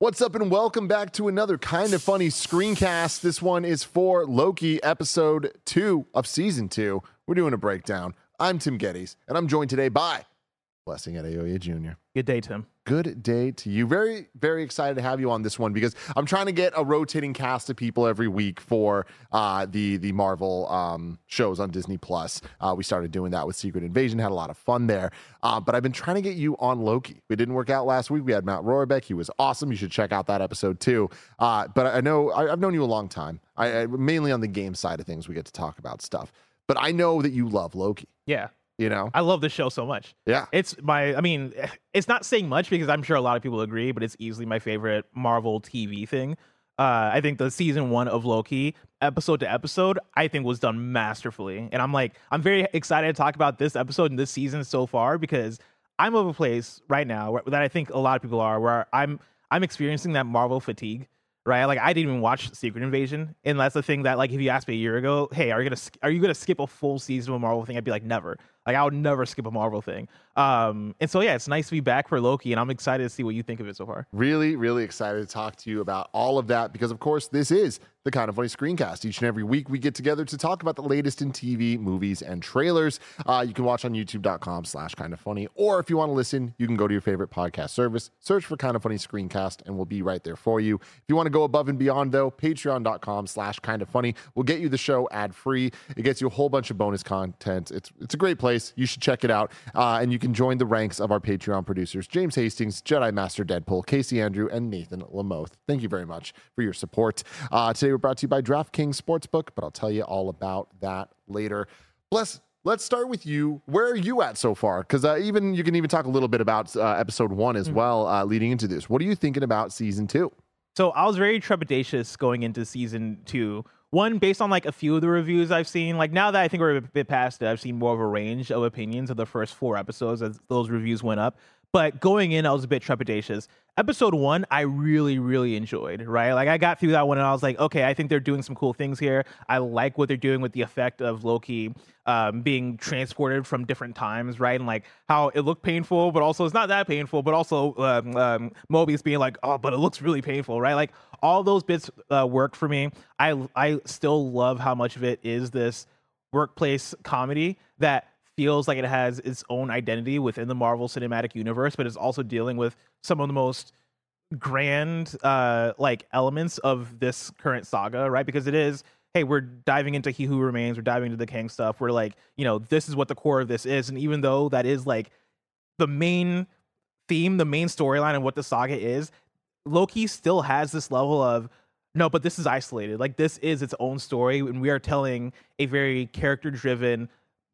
What's up, and welcome back to another kind of funny screencast. This one is for Loki, episode two of season two. We're doing a breakdown. I'm Tim Gettys, and I'm joined today by Blessing Adeoye Jr. Good day, Tim. Good day to you. Very, very excited to have you on this one because I'm trying to get a rotating cast of people every week for uh, the the Marvel um, shows on Disney Plus. Uh, we started doing that with Secret Invasion, had a lot of fun there. Uh, but I've been trying to get you on Loki. It didn't work out last week. We had Matt Rohrbeck. He was awesome. You should check out that episode too. Uh, but I know I, have known you a long time. I, I mainly on the game side of things. We get to talk about stuff. But I know that you love Loki. Yeah. You know, I love this show so much. Yeah. It's my, I mean, it's not saying much because I'm sure a lot of people agree, but it's easily my favorite Marvel TV thing. Uh, I think the season one of Loki, episode to episode, I think was done masterfully. And I'm like, I'm very excited to talk about this episode and this season so far because I'm of a place right now where, that I think a lot of people are where I'm I'm experiencing that Marvel fatigue right? Like I didn't even watch Secret Invasion, and that's the thing that like if you asked me a year ago, hey, are you gonna are you gonna skip a full season of a Marvel thing? I'd be like, never. Like I would never skip a Marvel thing. Um, and so yeah, it's nice to be back for Loki, and I'm excited to see what you think of it so far. Really, really excited to talk to you about all of that because of course this is the kind of funny screencast. Each and every week we get together to talk about the latest in TV, movies, and trailers. Uh, you can watch on youtube.com slash kind of funny, or if you want to listen, you can go to your favorite podcast service, search for kind of funny screencast, and we'll be right there for you. If you want to go above and beyond though, patreon.com slash kind of funny will get you the show ad free. It gets you a whole bunch of bonus content. It's it's a great place. You should check it out. Uh, and you can join the ranks of our Patreon producers, James Hastings, Jedi Master Deadpool, Casey Andrew, and Nathan Lamoth. Thank you very much for your support. Uh, today we're brought to you by DraftKings Sportsbook, but I'll tell you all about that later. Bless let's start with you. Where are you at so far? Because uh, even you can even talk a little bit about uh, episode one as mm-hmm. well, uh, leading into this. What are you thinking about season two? So I was very trepidatious going into season two. One, based on like a few of the reviews I've seen, like now that I think we're a bit past it, I've seen more of a range of opinions of the first four episodes as those reviews went up. But going in, I was a bit trepidatious. Episode one, I really, really enjoyed, right? Like, I got through that one and I was like, okay, I think they're doing some cool things here. I like what they're doing with the effect of Loki um, being transported from different times, right? And like how it looked painful, but also it's not that painful, but also um, um, Mobius being like, oh, but it looks really painful, right? Like, all those bits uh, worked for me. I, I still love how much of it is this workplace comedy that feels like it has its own identity within the Marvel Cinematic Universe, but is also dealing with some of the most grand uh like elements of this current saga, right? Because it is hey, we're diving into He Who Remains, we're diving into the Kang stuff. We're like, you know, this is what the core of this is. And even though that is like the main theme, the main storyline of what the saga is, Loki still has this level of no, but this is isolated. Like this is its own story, and we are telling a very character driven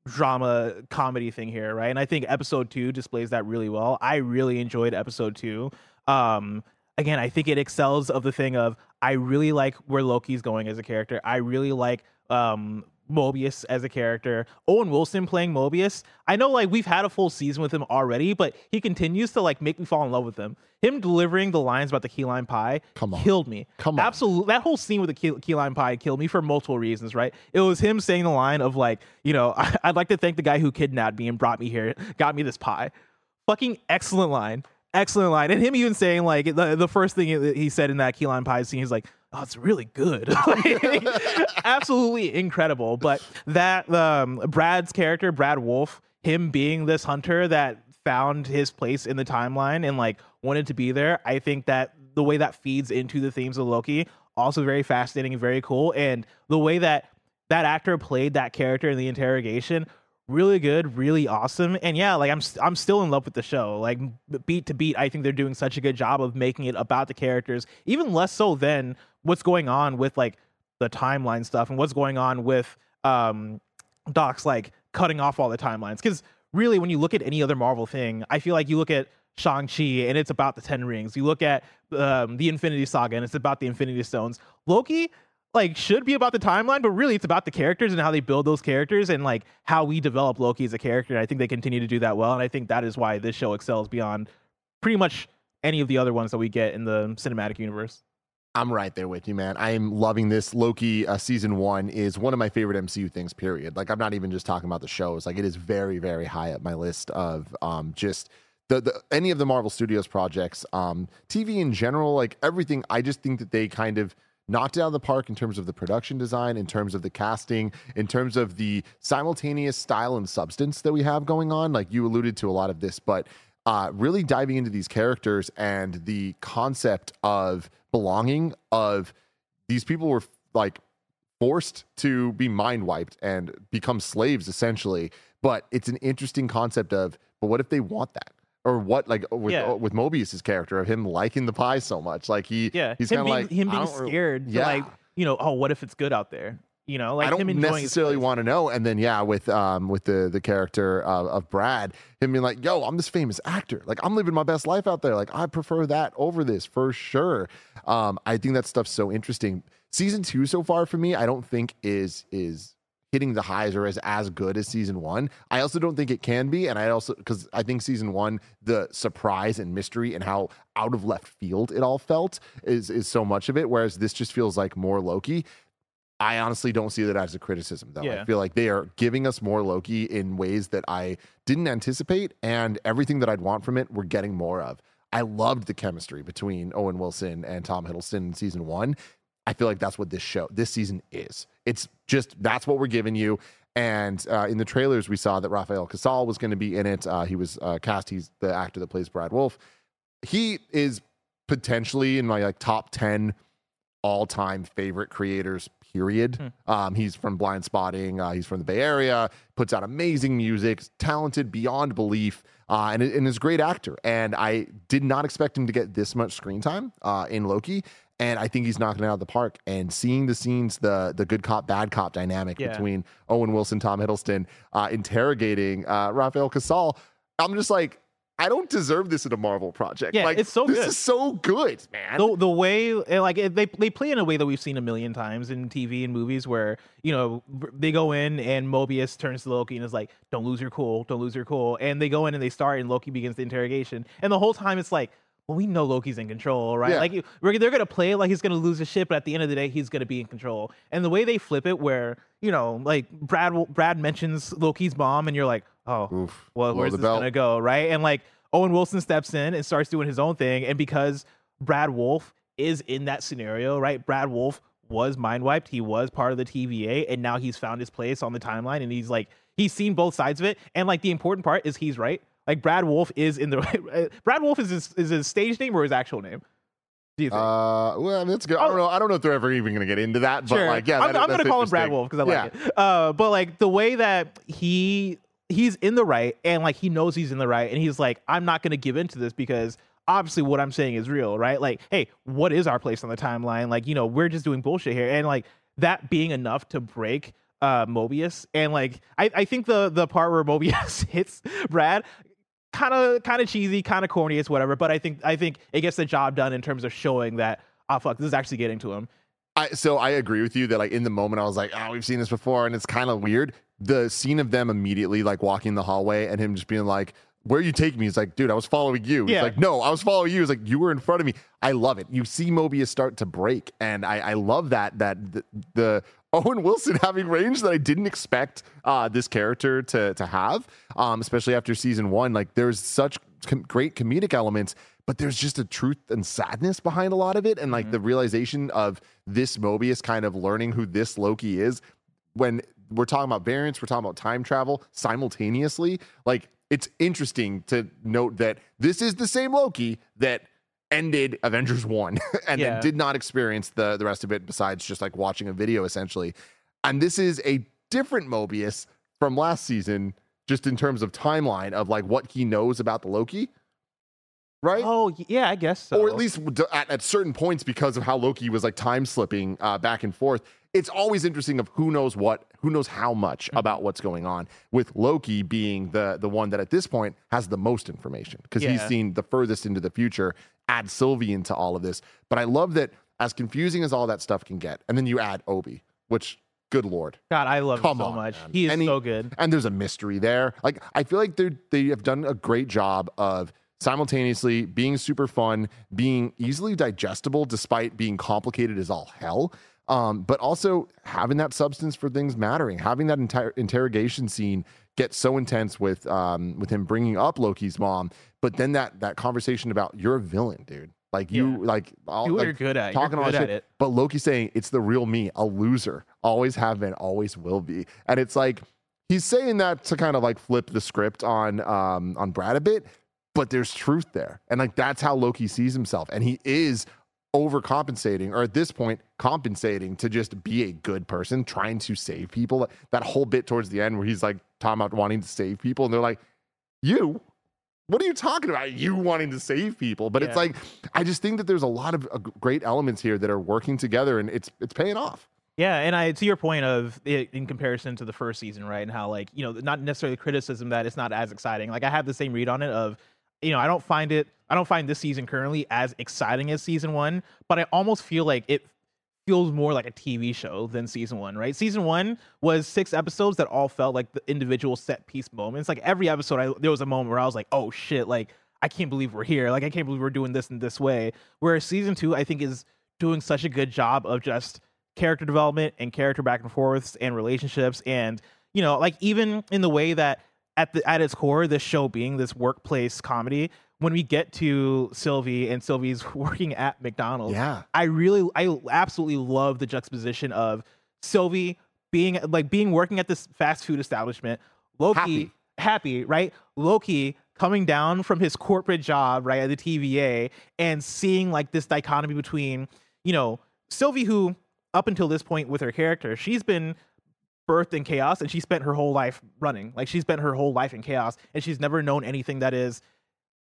drama comedy thing here, right? And I think episode two displays that really well. I really enjoyed episode two. Um, again, I think it excels of the thing of I really like where Loki's going as a character. I really like um Mobius as a character. Owen Wilson playing Mobius. I know like we've had a full season with him already, but he continues to like make me fall in love with him. Him delivering the lines about the key lime pie Come on. killed me. Come on. Absolutely. That whole scene with the key, key lime pie killed me for multiple reasons, right? It was him saying the line of like, you know, I, I'd like to thank the guy who kidnapped me and brought me here, got me this pie. Fucking excellent line. Excellent line. And him even saying like the, the first thing he said in that key lime pie scene, he's like, oh, it's really good. absolutely incredible. But that um, Brad's character, Brad Wolfe, him being this hunter that found his place in the timeline and like wanted to be there, I think that the way that feeds into the themes of Loki also very fascinating and very cool. And the way that that actor played that character in the interrogation really good, really awesome. And yeah, like I'm I'm still in love with the show. Like beat to beat, I think they're doing such a good job of making it about the characters, even less so than what's going on with like the timeline stuff and what's going on with um Doc's like cutting off all the timelines. Because really, when you look at any other Marvel thing, I feel like you look at Shang-Chi and it's about the Ten Rings. You look at um, the Infinity Saga and it's about the Infinity Stones. Loki, like, should be about the timeline, but really it's about the characters and how they build those characters and like how we develop Loki as a character. And I think they continue to do that well. And I think that is why this show excels beyond pretty much any of the other ones that we get in the cinematic universe. I'm right there with you, man. I am loving this. Loki uh, season one is one of my favorite MCU things. Period. Like I'm not even just talking about the shows. Like it is very, very high up my list of um, just the, the any of the Marvel Studios projects, um, TV in general, like everything. I just think that they kind of knocked out of the park in terms of the production design, in terms of the casting, in terms of the simultaneous style and substance that we have going on. Like you alluded to a lot of this, but uh, really diving into these characters and the concept of belonging of these people were like forced to be mind wiped and become slaves essentially but it's an interesting concept of but what if they want that or what like with Yeah. with Mobius's character of him liking the pie so much like he Yeah, he's him kind of being, like him being scared. yeah like you know, oh, what if it's good out there? You know, like I don't necessarily want to know. And then yeah, with um with the the character uh, of Brad, him being like, "Yo, I'm this famous actor. Like I'm living my best life out there. Like I prefer that over this for sure." Um, I think that stuff's so interesting. Season two so far for me, I don't think is is hitting the highs or is as good as season one. I also don't think it can be, and I also because I think season one, the surprise and mystery and how out of left field it all felt is is so much of it. Whereas this just feels like more Loki. I honestly don't see that as a criticism, though. I feel like they are giving us more Loki in ways that I didn't anticipate, and everything that I'd want from it, we're getting more of. I loved the chemistry between Owen Wilson and Tom Hiddleston in season one. I feel like that's what this show, this season is. It's just that's what we're giving you. And uh, in the trailers, we saw that Rafael Casal was going to be in it. Uh, he was uh, cast. He's the actor that plays Brad Wolfe. He is potentially in my like top ten all-time favorite creators period um, he's from Blindspotting uh, he's from the bay area puts out amazing music talented beyond belief uh, and, and is a great actor and i did not expect him to get this much screen time uh, in loki and i think he's knocking it out of the park and seeing the scenes the the good cop bad cop dynamic Yeah. between owen wilson tom hiddleston uh, interrogating uh, rafael casal i'm just like I don't deserve this in a Marvel project. Yeah, like, it's so this good. is so good, man. the the way eh, like eh, they they play in a way that we've seen a million times in TV and movies where you know they go in and Mobius turns to Loki and is like don't lose your cool don't lose your cool and they go in and they start and Loki begins the interrogation and the whole time it's like well we know Loki's in control right Yeah. like you- they're gonna play like he's gonna lose his shit but at the end of the day he's gonna be in control and the way they flip it where you know like Brad Brad mentions Loki's mom and you're like oh Oof. well, where's this belt. gonna go, right? And like Owen Wilson steps in and starts doing his own thing, and because Brad Wolfe is in that scenario, right? Brad Wolfe was mind wiped. He was part of the TVA, and now he's found his place on the timeline, and he's like he's seen both sides of it. And like the important part is he's right. Like Brad Wolfe is in the Brad Wolfe is his, is his stage name or his actual name? Do you think? Uh, well, I mean, that's good. I don't know. I don't know if they're ever even going to get into that, but Sure. like, yeah, I'm, that- I'm gonna call him Brad. Wolfe because I yeah. like it. Uh, but like the way that he he's in the right and like he knows he's in the right and he's like, I'm not gonna give into this because obviously what I'm saying is real, right? Like, hey, what is our place on the timeline? Like, you know, we're just doing bullshit here, and like that being enough to break uh Mobius and like I, I think the the part where Mobius hits Brad kind of kind of cheesy, kind of corny, it's whatever. But I think I think it gets the job done in terms of showing that oh fuck, this is actually getting to him. I, so I agree with you that like in the moment I was like, oh, we've seen this before, and it's kind of weird. The scene of them immediately like walking the hallway and him just being like, "Where you take me?" He's like, "Dude, I was following you." He's Yeah. like, "No, I was following you." He's like, "You were in front of me." I love it. You see Mobius start to break, and I, I love that that the, the Owen Wilson having range that I didn't expect uh, this character to to have, um, especially after season one. Like, there's such com- great comedic elements but there's just a truth and sadness behind a lot of it and like the realization of this mobius kind of learning who this loki is when we're talking about variants we're talking about time travel simultaneously like it's interesting to note that this is the same loki that ended avengers 1 and Yeah. then did not experience the the rest of it besides just like watching a video essentially and this is a different mobius from last season just in terms of timeline of like what he knows about the loki right? Oh yeah, I guess so. or at least at, at certain points because of how Loki was like time slipping uh, back and forth. It's always interesting of who knows what, who knows how much Mm-hmm. about what's going on. With Loki being the the one that at this point has the most information because he's seen the furthest into the future. Add Sylvie into all of this, but I love that as confusing as all that stuff can get, and then you add Obi, which good lord, God, I love Come him so on, much. man. He is he- so good. and there's a mystery there. Like I feel like they they have done a great job of simultaneously being super fun, being easily digestible despite being complicated as all hell. Um, but also having that substance for things mattering, having that entire interrogation scene get so intense with um, with him bringing up Loki's mom, but then that that conversation about you're a villain, dude. Like you, Yeah. like all, what like, you're good at. Talking all good at shit. it. But Loki saying it's the real me, a loser, always have been, always will be, and it's like he's saying that to kind of like flip the script on um on Brad a bit, but there's truth there, and like that's how Loki sees himself, and he is overcompensating, or at this point, compensating to just be a good person, trying to save people. That whole bit towards the end where he's like talking about wanting to save people, and they're like, "You." What are you talking about? You wanting to save people, but it's like I just think that there's a lot of uh, great elements here that are working together, and it's it's paying off. Yeah, and I to your point of it in comparison to the first season, right? And how like you know not necessarily criticism that it's not as exciting. Like I have the same read on it of you know I don't find it I don't find this season currently as exciting as season one, but I almost feel like it feels more like a TV show than season one, right? Season one was six episodes that all felt like the individual set piece moments. Like every episode, I, there was a moment where I was like, oh shit, like I can't believe we're here. Like I can't believe we're doing this in this way. Whereas season two, I think is doing such a good job of just character development and character back and forths and relationships and you know like even in the way that at the at its core this show being this workplace comedy when we get to Sylvie and Sylvie's working at McDonald's Yeah. I really I absolutely love the juxtaposition of Sylvie being like being working at this fast food establishment Loki Happy. happy, right? Loki coming down from his corporate job, right, at the TVA, and seeing like this dichotomy between, you know, Sylvie, who up until this point with her character, she's been birthed in chaos and she spent her whole life running. Like she spent her whole life in chaos and she's never known anything that is,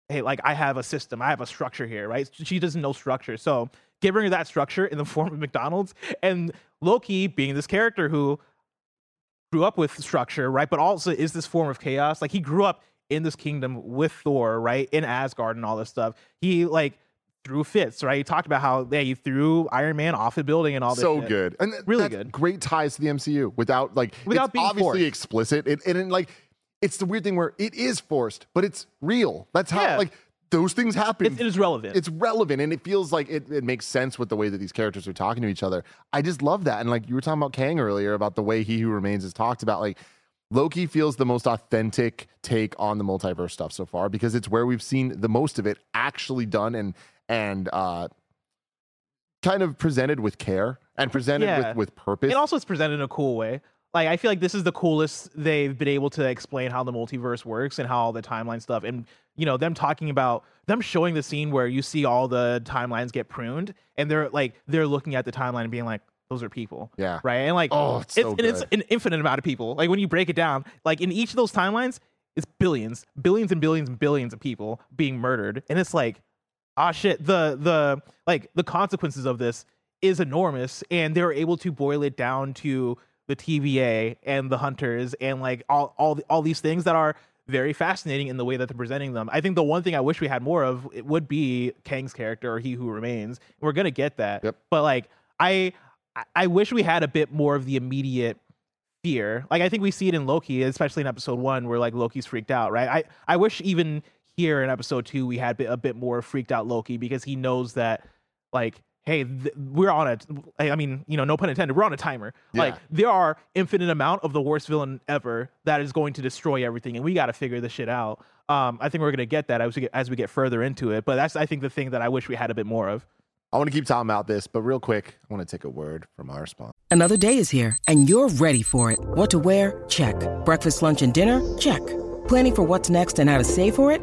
hey, like I have a system, I have a structure here, right? She doesn't know structure. So giving her that structure in the form of McDonald's and Loki being this character who grew up with structure, right? But also is this form of chaos. Like he grew up in this kingdom with Thor, right? In Asgard and all this stuff. He like threw fits, right? He talked about how yeah, he threw Iron Man off a building and all this. so shit. good and Really good. great ties to the mcu without like Without it's being obviously forced. explicit it, and, and like it's the weird thing where it is forced but it's real that's how Yeah. like those things happen It, it is relevant. it's relevant and it feels like it, it makes sense with the way that these characters are talking to each other i just love that and like you were talking about kang earlier about the way he who remains is talked about like loki feels the most authentic take on the multiverse stuff so far because it's where we've seen the most of it actually done and and uh kind of presented with care and presented Yeah. with with purpose and also it's presented in a cool way. Like I feel like this is the coolest they've been able to explain how the multiverse works and how all the timeline stuff and you know them talking about them showing the scene where you see all the timelines get pruned and they're like they're looking at the timeline and being like those are people. Yeah. Right? And like Oh, it's so and it's an infinite amount of people. Like when you break it down, like in each of those timelines it's billions, billions and billions and billions of people being murdered and it's like ah shit the the like the consequences of this is enormous and they were able to boil it down to the TVA and the hunters and like all all all these things that are very fascinating in the way that they're presenting them. I think the one thing I wish we had more of it would be Kang's character or He Who Remains. We're gonna get that, Yep. but like I I- I wish we had a bit more of the immediate fear. Like I think we see it in Loki, especially in episode one, where like Loki's freaked out, right? I I wish even here in episode two we had a bit more freaked out Loki because he knows that like hey th- we're on a i mean you know no pun intended we're on a timer like there are infinite amount of the worst villain ever that is going to destroy everything and we got to figure this shit out um i think we're going to get that as we get as we get further into it but that's i think the thing that i wish we had a bit more of i want to keep talking about this but real quick i want to take a word from our sponsor Another day is here, and you're ready for it. What to wear? Check. Breakfast, lunch, and dinner? Check. Planning for what's next and how to save for it?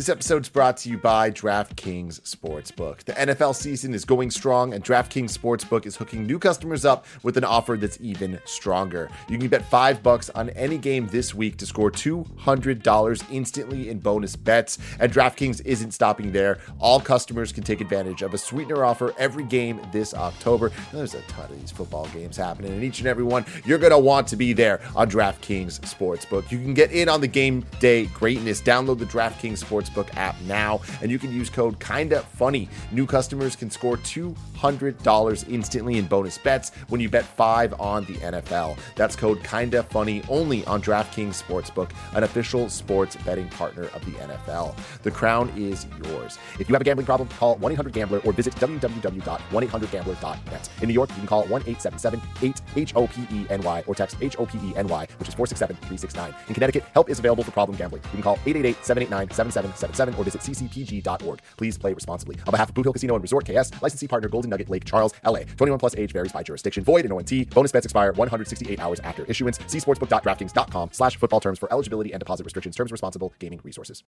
This episode's brought to you by DraftKings Sportsbook. The NFL season is going strong, and DraftKings Sportsbook is hooking new customers up with an offer that's even stronger. You can bet five bucks on any game this week to score $200 instantly in bonus bets. And DraftKings isn't stopping there. All customers can take advantage of a sweetener offer every game this October. There's a ton of these football games happening, and each and every one you're going to want to be there on DraftKings Sportsbook. You can get in on the game day greatness. Download the DraftKings Sportsbook Sportsbook app now, and you can use code Kinda Funny. New customers can score $200 instantly in bonus bets when you bet five on the NFL. That's code Kinda Funny only on DraftKings Sportsbook, an official sports betting partner of the NFL. The crown is yours. If you have a gambling problem, call 1 800 Gambler or visit www.1800Gambler.net. In New York, you can call 1 877 8 H O P E N Y or text H O P E N Y, which is 467 369. In Connecticut, help is available for problem gambling. You can call 888 789 7777 or visit ccpg.org. Please play responsibly. On behalf of Boot Hill Casino and Resort KS, licensee partner Golden Nugget Lake Charles, LA. 21 plus age varies by jurisdiction. Void in ONT. Bonus bets expire 168 hours after issuance. See sportsbook.draftkings.com slash football terms for eligibility and deposit restrictions. Terms responsible gaming resources.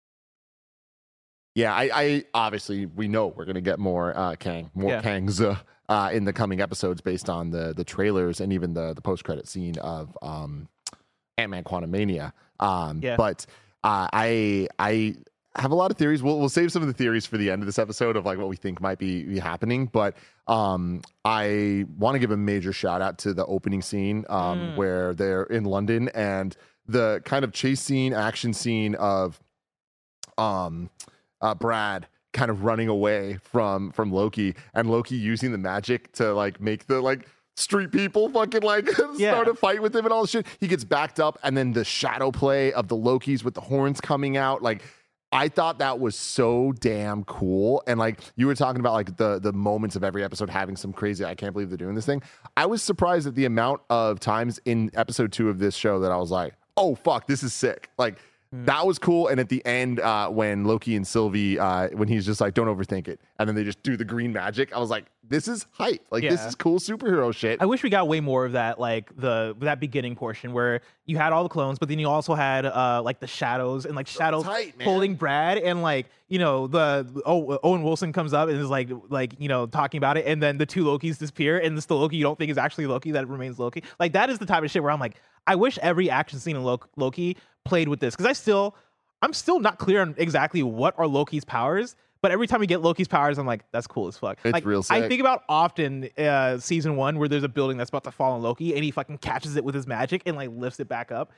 Yeah, I, I obviously we know we're gonna get more uh, Kang, more Yeah. Kangs uh, uh, in the coming episodes based on the the trailers and even the the post credit scene of um, Ant Man Quantumania. Um, Yeah. But uh, I I have a lot of theories. We'll we'll save some of the theories for the end of this episode of like what we think might be, be happening. But um, I want to give a major shout out to the opening scene um, where they're in London and the kind of chase scene, action scene of um uh Brad kind of running away from from Loki and Loki using the magic to like make the like street people fucking like Yeah. start a fight with him and all this shit. He gets backed up and then the shadow play of the Lokis with the horns coming out like I thought that was so damn cool. And like you were talking about like the the moments of every episode having some crazy, I can't believe they're doing this thing. I was surprised at the amount of times in episode two of this show that I was like, oh fuck, this is sick. Like that was cool. And at the end, uh, when Loki and Sylvie, uh, when he's just like, don't overthink it. And then they just do the green magic. I was like, this is hype. Like, this is cool superhero shit. I wish we got way more of that, like the that beginning portion where you had all the clones, but then you also had uh like the shadows and like shadows tight, holding Brad, and like you know the oh, Owen Wilson comes up and is like like you know talking about it, and then the two Lokis disappear, and this the Loki you don't think is actually Loki that remains Loki. Like that is the type of shit where I'm like, I wish every action scene in Loki played with this because I still I'm still not clear on exactly what are Loki's powers. But every time we get Loki's powers, I'm like, that's cool as fuck. It's like, real I think about often uh, season one where there's a building that's about to fall on Loki and he fucking catches it with his magic and like lifts it back up.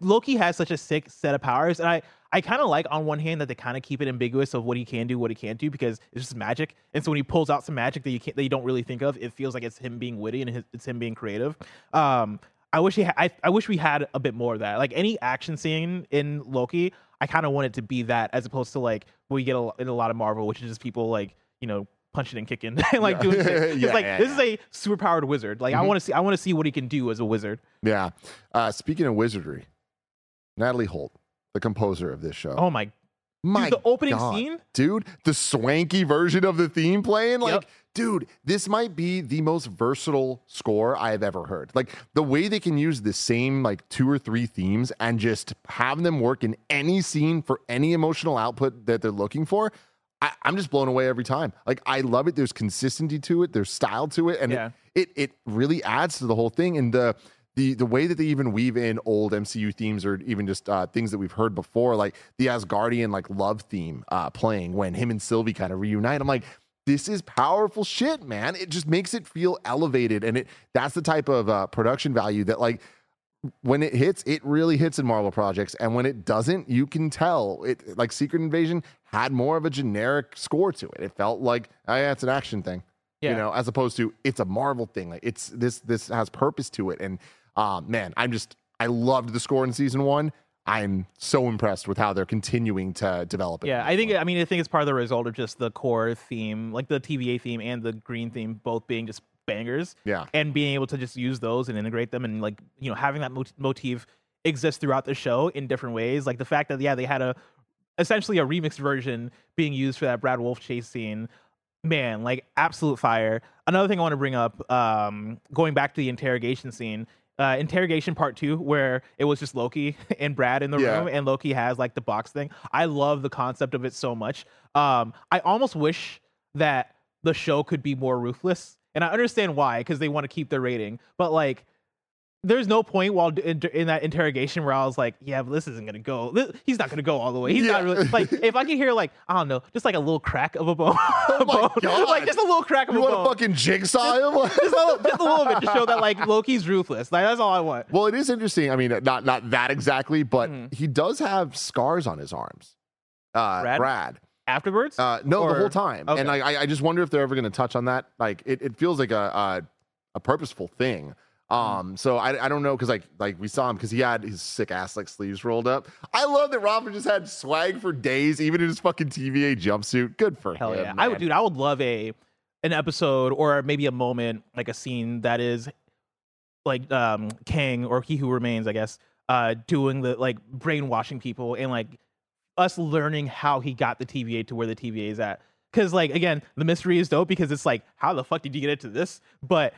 Loki has such a sick set of powers, and I I kind of like on one hand that they kind of keep it ambiguous of what he can do, what he can't do, because it's just magic. And so when he pulls out some magic that you can't that you don't really think of, it feels like it's him being witty and his, it's him being creative. Um, I wish he ha- I, I wish we had a bit more of that. Like any action scene in Loki, I kind of want it to be that as opposed to like what we get a, in a lot of Marvel, which is just people like you know punching and kicking and like Yeah. doing. It's Yeah, like yeah, this is a superpowered wizard. Like I want to see I want to see what he can do as a wizard. yeah. Uh, speaking of wizardry, Natalie Holt, the composer of this show. Oh my my the opening God. scene? dude, the swanky version of the theme playing, like. Yep. Dude, this might be the most versatile score I have ever heard. Like the way they can use the same like two or three themes and just have them work in any scene for any emotional output that they're looking for. I, I'm just blown away every time. Like I love it. There's consistency to it. There's style to it, and Yeah. it, it it really adds to the whole thing. And the the the way that they even weave in old MCU themes or even just uh, things that we've heard before, like the Asgardian like love theme uh, playing when him and Sylvie kind of reunite. I'm like, this is powerful shit, man. It just makes it feel elevated, and it that's the type of uh, production value that like when it hits, it really hits in Marvel projects, and when it doesn't, you can tell. It like Secret Invasion had more of a generic score to it. It felt like, oh yeah, it's an action thing, you know, as opposed to it's a Marvel thing. Like it's this this has purpose to it, and um, man, I'm just I loved the score in season one. I'm so impressed with how they're continuing to develop it. Yeah, I think I mean I think it's part of the result of just the core theme, like the TVA theme and the green theme both being just bangers. Yeah. And being able to just use those and integrate them and like, you know, having that mot- motif exist throughout the show in different ways. Like the fact that yeah, they had a essentially a remixed version being used for that Brad Wolfe chase scene man, like absolute fire. Another thing I want to bring up, um, going back to the interrogation scene, uh, interrogation part two, where it was just Loki and Brad in the Yeah. room, and Loki has like the box thing. I love the concept of it so much. Um, I almost wish that the show could be more ruthless, and I understand why because they want to keep their rating, but like. There's no point while in, in that interrogation where I was like, "Yeah, but this isn't gonna go. This, he's not gonna go all the way. He's not really like. If I can hear like, I don't know, just like a little crack of a bone, Oh a bone. Like just a little crack of a bone. You a want to fucking jigsaw him? just, a little, just a little bit to show that like Loki's ruthless. Like that's all I want. Well, it is interesting. I mean, not not that exactly, but Mhm. he does have scars on his arms. Uh, Brad? Brad. Afterwards, Uh, no, the whole time. okay. And I, I- I just wonder if they're ever going to touch on that. Like, it, it feels like a, a a purposeful thing. Mm. Um, so I, I don't know because like like we saw him because he had his sick ass like sleeves rolled up. I love that Robin just had swag for days, even in his fucking TVA jumpsuit. Good for hell him. yeah! I would, dude. I would love a an episode or maybe a moment like a scene that is like um Kang or He Who Remains, I guess, uh, doing the like brainwashing people and like us learning how he got the TVA to where the TVA is at. Because like again, the mystery is dope because it's like, how the fuck did you get into this? But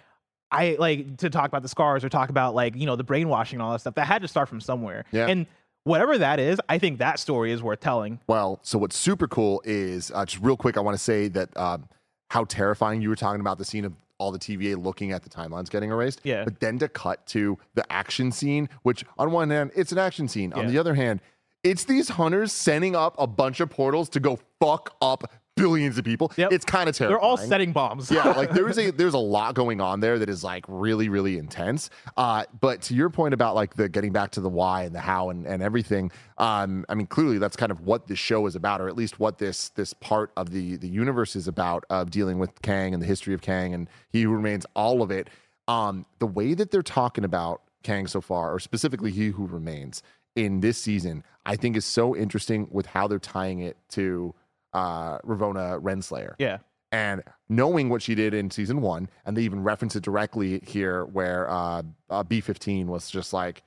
I like to talk about the scars or talk about like you know the brainwashing and all that stuff. That had to start from somewhere. Yeah. And whatever that is, I think that story is worth telling. Well, so what's super cool is uh, just real quick. I want to say that um, how terrifying you were talking about the scene of all the TVA looking at the timelines getting erased. Yeah. But then to cut to the action scene, which on one hand it's an action scene, on Yeah. the other hand, it's these hunters sending up a bunch of portals to go fuck up billions of people. Yep. It's kind of terrifying. They're all setting bombs. yeah, like there's a there's a lot going on there that is like really really intense. Uh, but to your point about like the getting back to the why and the how and, and everything, um, I mean clearly that's kind of what this show is about, or at least what this this part of the the universe is about of dealing with Kang and the history of Kang and He Who Remains, all of it. Um, the way that they're talking about Kang so far, or specifically He Who Remains in this season, I think is so interesting with how they're tying it to uh, Ravonna Renslayer yeah. and knowing what she did in season one, and they even reference it directly here, where uh, uh, B15 was just like,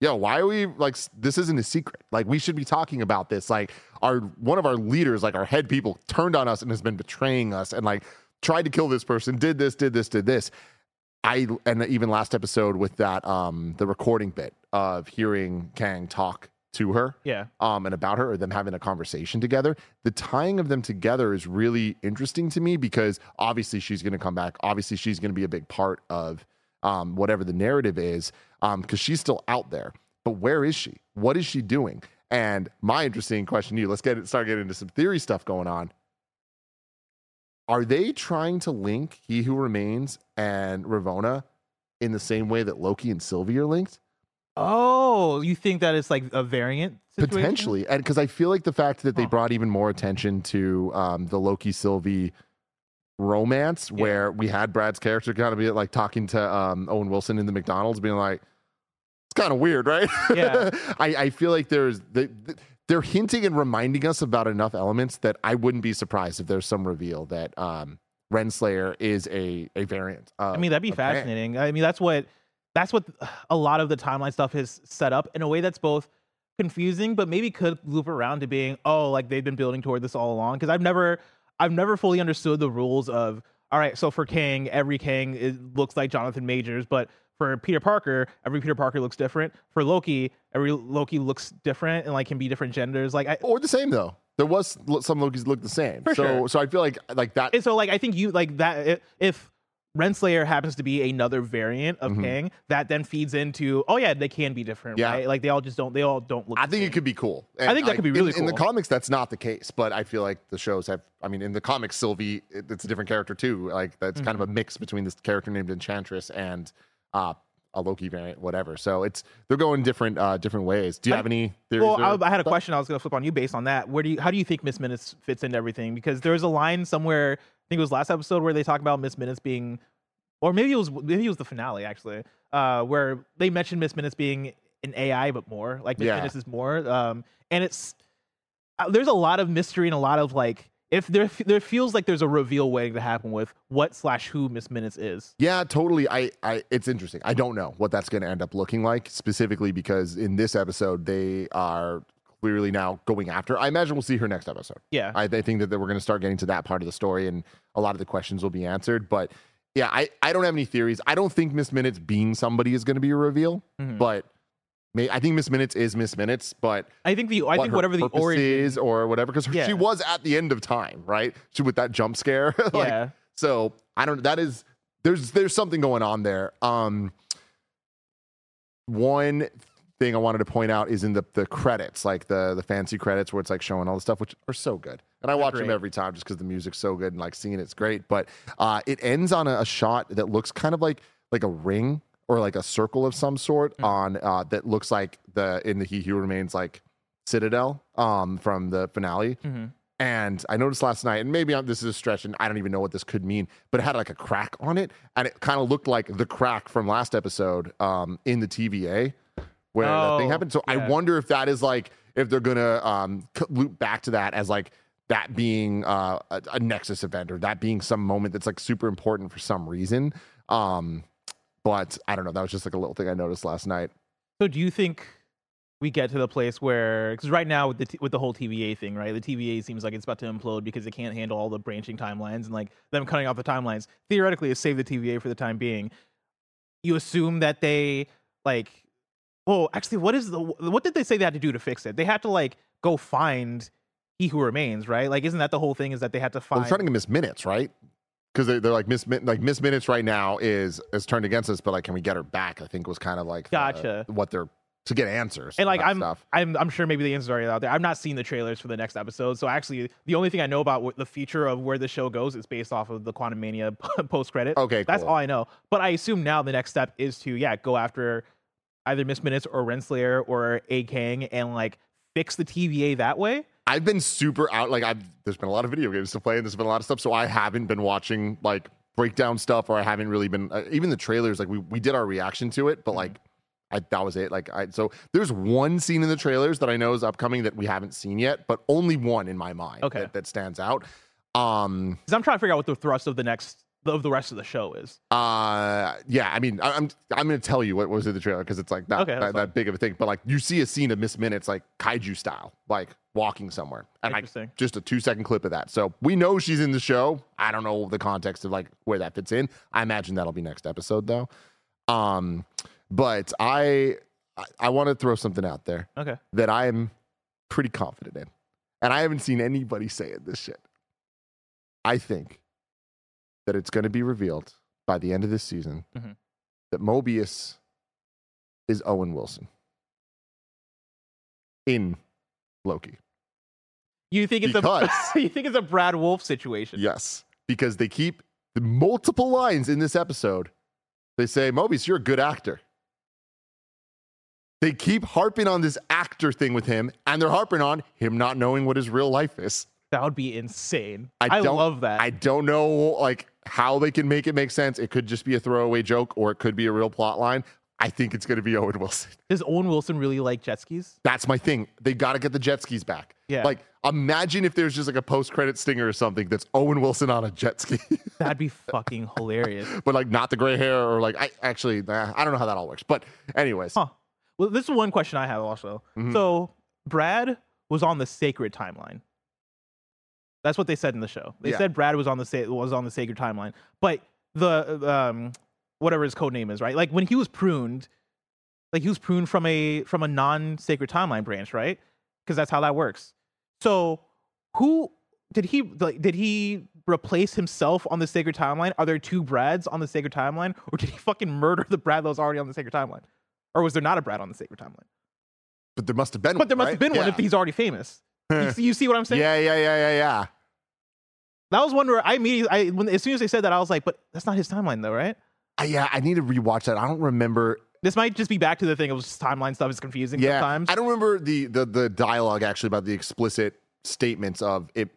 "Yo, why are we like this? Isn't a secret. Like we should be talking about this. Like our one of our leaders, like our head people, turned on us and has been betraying us, and like tried to kill this person, did this, did this, did this." I and even last episode with that um the recording bit of hearing Kang talk to her Yeah. um, and about her or them having a conversation together. The tying of them together is really interesting to me because obviously she's going to come back. Obviously, she's going to be a big part of um, whatever the narrative is um because she's still out there. But where is she? What is she doing? And my interesting question to you, let's get it start getting into some theory stuff going on. Are they trying to link He Who Remains and Ravonna in the same way that Loki and Sylvie are linked? Oh, you think that it's like a variant? Situation? potentially and because i feel like the fact that they brought even more attention to um, the loki sylvie romance Yeah. where we had brad's character kind of be like talking to um, owen wilson in the mcdonald's being like it's kind of weird right Yeah. I, I feel like there's they, they're hinting and reminding us about enough elements that i wouldn't be surprised if there's some reveal that um, renslayer is a, a variant I mean, that'd be of fascinating. I mean, that's what that's what a lot of the timeline stuff is set up in a way that's both confusing, but maybe could loop around to being, oh, like they've been building toward this all along. Because I've never, I've never fully understood the rules of, all right, so for Kang, every Kang is, looks like Jonathan Majors, but for Peter Parker, every Peter Parker looks different. For Loki, every Loki looks different and like can be different genders. Like, I, or the same though there was some lokis look the same For so sure. so i feel like like that And so like I think you like that if Renslayer happens to be another variant of Mhm. Kang, that then feeds into oh yeah, they can be different, Yeah. right? Like they all just don't they all don't look I think same. it could be cool. I think that And could be in- cool. In, the comics, that's not the case, but I feel like the shows have. I mean, in the comics, Sylvie, it- it's a different character too. Like that's kind of Mm-hmm. a mix between this character named Enchantress and uh, a Loki variant, whatever. So it's they're going different uh, different ways. Do you I- have any theories? Well, I, I had a stuff? question I was going to flip on you based on that. Where do you how do you think Miss Minutes fits into everything? Because there's a line somewhere, I think it was last episode where they talk about Miss Minutes being or maybe it was maybe it was the finale actually, uh, where they mentioned Miss Minutes being an AI but more like Miss Yeah. Minutes is more, um, and it's uh, there's a lot of mystery and a lot of like if there there feels like there's a reveal waiting to happen with what slash who Miss Minutes is. Yeah, totally. I, I, it's interesting. I don't know what that's going to end up looking like specifically because in this episode they are clearly now going after. I imagine we'll see her next episode. Yeah. I, I think that, that we're going to start getting to that part of the story, and a lot of the questions will be answered. But yeah, I, I don't have any theories. I don't think Miss Minutes being somebody is going to be a reveal, Mhm. but may, I think Miss Minutes is Miss Minutes, but I think the I what think whatever the origin is or whatever, because Yeah. she was at the end of time, right? She with that jump scare. like, yeah. so I don't. That is there's there's something going on there. Um, one thing I wanted to point out is in the the credits, like the the fancy credits where it's like showing all the stuff, which are so good. And I They're watch them every time just because the music's so good and like seeing it's great. But uh, it ends on a, a shot that looks kind of like like a ring or like a circle of some sort Mm. on uh, that looks like the in the He Who Remains like Citadel um, from the finale. Mhm. And I noticed last night, and maybe I'm, this is a stretch, and I don't even know what this could mean, but it had like a crack on it, and it kind of looked like the crack from last episode um, in the TVA where that thing Oh, happened. So I wonder if that is like if they're gonna um, loop back to that as like that being uh, a, a Nexus event or that being some moment that's like super important for some reason. Um, but I don't know. That was just like a little thing I noticed last night. So do you think we get to the place where because right now with the t- with the whole TVA thing, right? The TVA seems like it's about to implode because it can't handle all the branching timelines and like them cutting off the timelines. Theoretically, to save the TVA for the time being, you assume that they like. Oh, actually, what is the what did they say they had to do to fix it? They had to like go find he who remains, right? Like, isn't that the whole thing? Is that they had to Well, find? they're trying to miss minutes, right? Because they, they're like miss like miss minutes right now is is turned against us, but like can we get her back? I think was kind of like the- Gotcha. what they're to get answers and like I'm, stuff. I'm, I'm sure maybe the answers are out there. I'm not seeing the trailers for the next episode, so actually, the only thing I know about the future of where the show goes is based off of the Quantumania post credit. Okay, that's cool. all I know. But I assume now the next step is to yeah go after either Miss Minutes or Renslayer or A Kang and like fix the TVA that way. I've been super out. Like I've there's been a lot of video games to play, and there's been a lot of stuff. So I haven't been watching like breakdown stuff, or I haven't really been uh, even the trailers. Like we we did our reaction to it, but Mm-hmm. like. I, that was it. Like I, so there's one scene in the trailers that I know is upcoming that we haven't seen yet, but only one in my mind Okay. that, that stands out. Um, Because I'm trying to figure out what the thrust of the next of the rest of the show is. Uh, yeah. I mean, I, I'm I'm gonna tell you what was in the trailer because it's like not Okay, that, that big of a thing. But like, you see a scene of Miss Minutes like kaiju style, like walking somewhere, and Interesting. just a two second clip of that. So we know she's in the show. I don't know the context of like where that fits in. I imagine that'll be next episode though. Um, but I I, I want to throw something out there Okay. that I'm pretty confident in, and I haven't seen anybody say it this shit. I think that it's going to be revealed by the end of this season Mhm. that Mobius is Owen Wilson in Loki. You think it's Because- a you think it's a Brad Wolfe situation? Yes, because they keep the multiple lines in this episode. They say, Mobius, you're a good actor. They keep harping on this actor thing with him, and they're harping on him not knowing what his real life is. That would be insane. I I, don't- love that. I don't know like how they can make it make sense. It could just be a throwaway joke, or it could be a real plot line. I think it's going to be Owen Wilson. Does Owen Wilson really like jet skis? That's my thing. They got to get the jet skis back. Yeah. Like, imagine if there's just like a post credit stinger or something that's Owen Wilson on a jet ski, That'd be fucking hilarious. but like not the gray hair or like I actually I don't know how that all works. But anyways, Huh. Well, this is one question I have also. Mhm. So Brad was on the sacred timeline. That's what they said in the show. They Yeah. said Brad was on the sa- was on the sacred timeline, but the um whatever his code name is, right? Like when he was pruned, like he was pruned from a from a non sacred timeline branch, right? Because that's how that works. So who did he like? Did he replace himself on the sacred timeline? Are there two Brads on the sacred timeline, or did he fucking murder the Brad that was already on the sacred timeline? Or was there not a Brad on the sacred timeline? but there must have been. But there one, must have right? been one if he's already famous. You, see- you see what I'm saying? yeah, yeah, yeah, yeah, yeah. That was one where I immediately, I when as soon as they said that, I was like, but that's not his timeline though, right? Uh, yeah, I need to rewatch that. I don't remember. This might just be back to the thing of just timeline stuff is confusing Yeah, sometimes. I don't remember the the the dialogue actually about the explicit statements of it,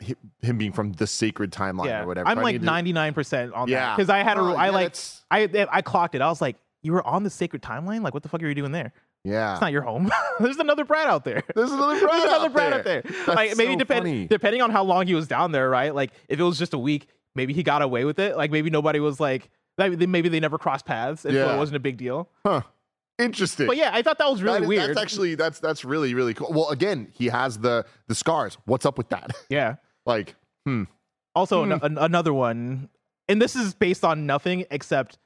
him being from the sacred timeline yeah, or whatever. I'm like 99 percent on that because I had a, Oh, I yeah, like, that's- I I clocked it. I was like, you were on the sacred timeline. Like, what the fuck are you doing there? Yeah, It's not your home. There's another Brad out there. There's another Brad There's another out Brad there. out there. That's like maybe so depend, funny. depending on how long he was down there, right? Like if it was just a week, maybe he got away with it. Like maybe nobody was like, maybe they, never crossed paths, and so it wasn't a big deal. Huh. Interesting. But yeah, I thought that was really That is- weird. That's actually that's that's really really cool. Well, again, he has the the scars. What's up with that? yeah. like, hmm. Also, an- an- another one, and this is based on nothing except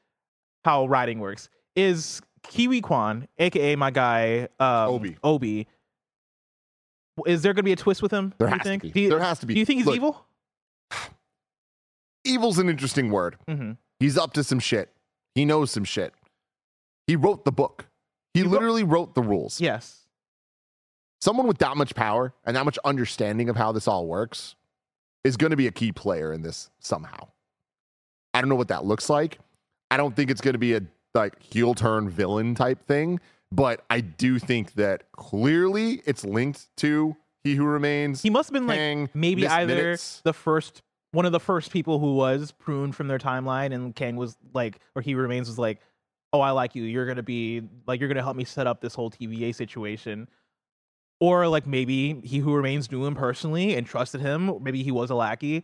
how riding works. Is Ke Huy Quan, aka my guy um, Obi. Obi. Is there going to be a twist with him? There do you has think? to be. You, there has to be. do you think he's Look, evil? Evil's an interesting word. hmm He's up to some shit. He knows some shit. He wrote the book. He, He wrote- literally wrote the rules. Yes. Someone with that much power and that much understanding of how this all works is going to be a key player in this somehow. I don't know what that looks like. I don't think it's going to be a like heel turn villain type thing, but I do think that clearly it's linked to He Who Remains. He must have been Kang, like maybe missed either minutes. the first one of the first people who was pruned from their timeline, and Kang was like, or he remains was like, "Oh, I like you. You're gonna be like, you're gonna help me set up this whole TVA situation." Or like maybe he who remains knew him personally and trusted him. Maybe he was a lackey.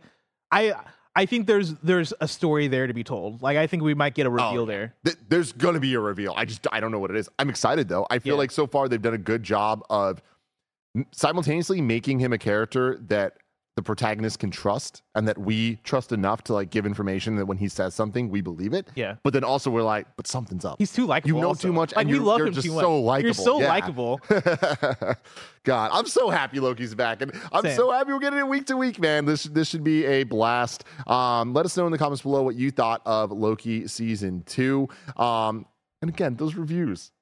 I I think there's there's a story there to be told. Like I think we might get a oh, reveal yeah. there. Th- there's going to be a reveal. I just I don't know what it is. I'm excited though. I feel Yeah. like so far they've done a good job of simultaneously making him a character that the protagonist can trust and that we trust enough to like give information that when he says something we believe it. Yeah. But then also we're like, but something's up. He's too likable. you know also. too much, Like and we you're, love you're him just too much. so likable. You're so Yeah. likable. God, I'm so happy Loki's back, and I'm Same. so happy we're getting it week to week, man. This this should be a blast. Um, let us know in the comments below what you thought of Loki season two. Um, and again, those reviews,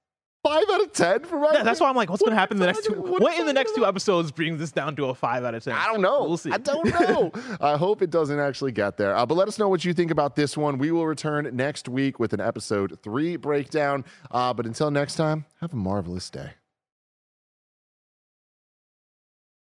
five out of ten for my. Yeah, that's why I'm like, what's What going to happen in the next two? what What in the next two episodes brings this down to a five out of ten? I don't know. We'll see. I don't know. I hope it doesn't actually get there. Uh, but let us know what you think about this one. We will return next week with an episode three breakdown. Uh, but until next time, have a marvelous day.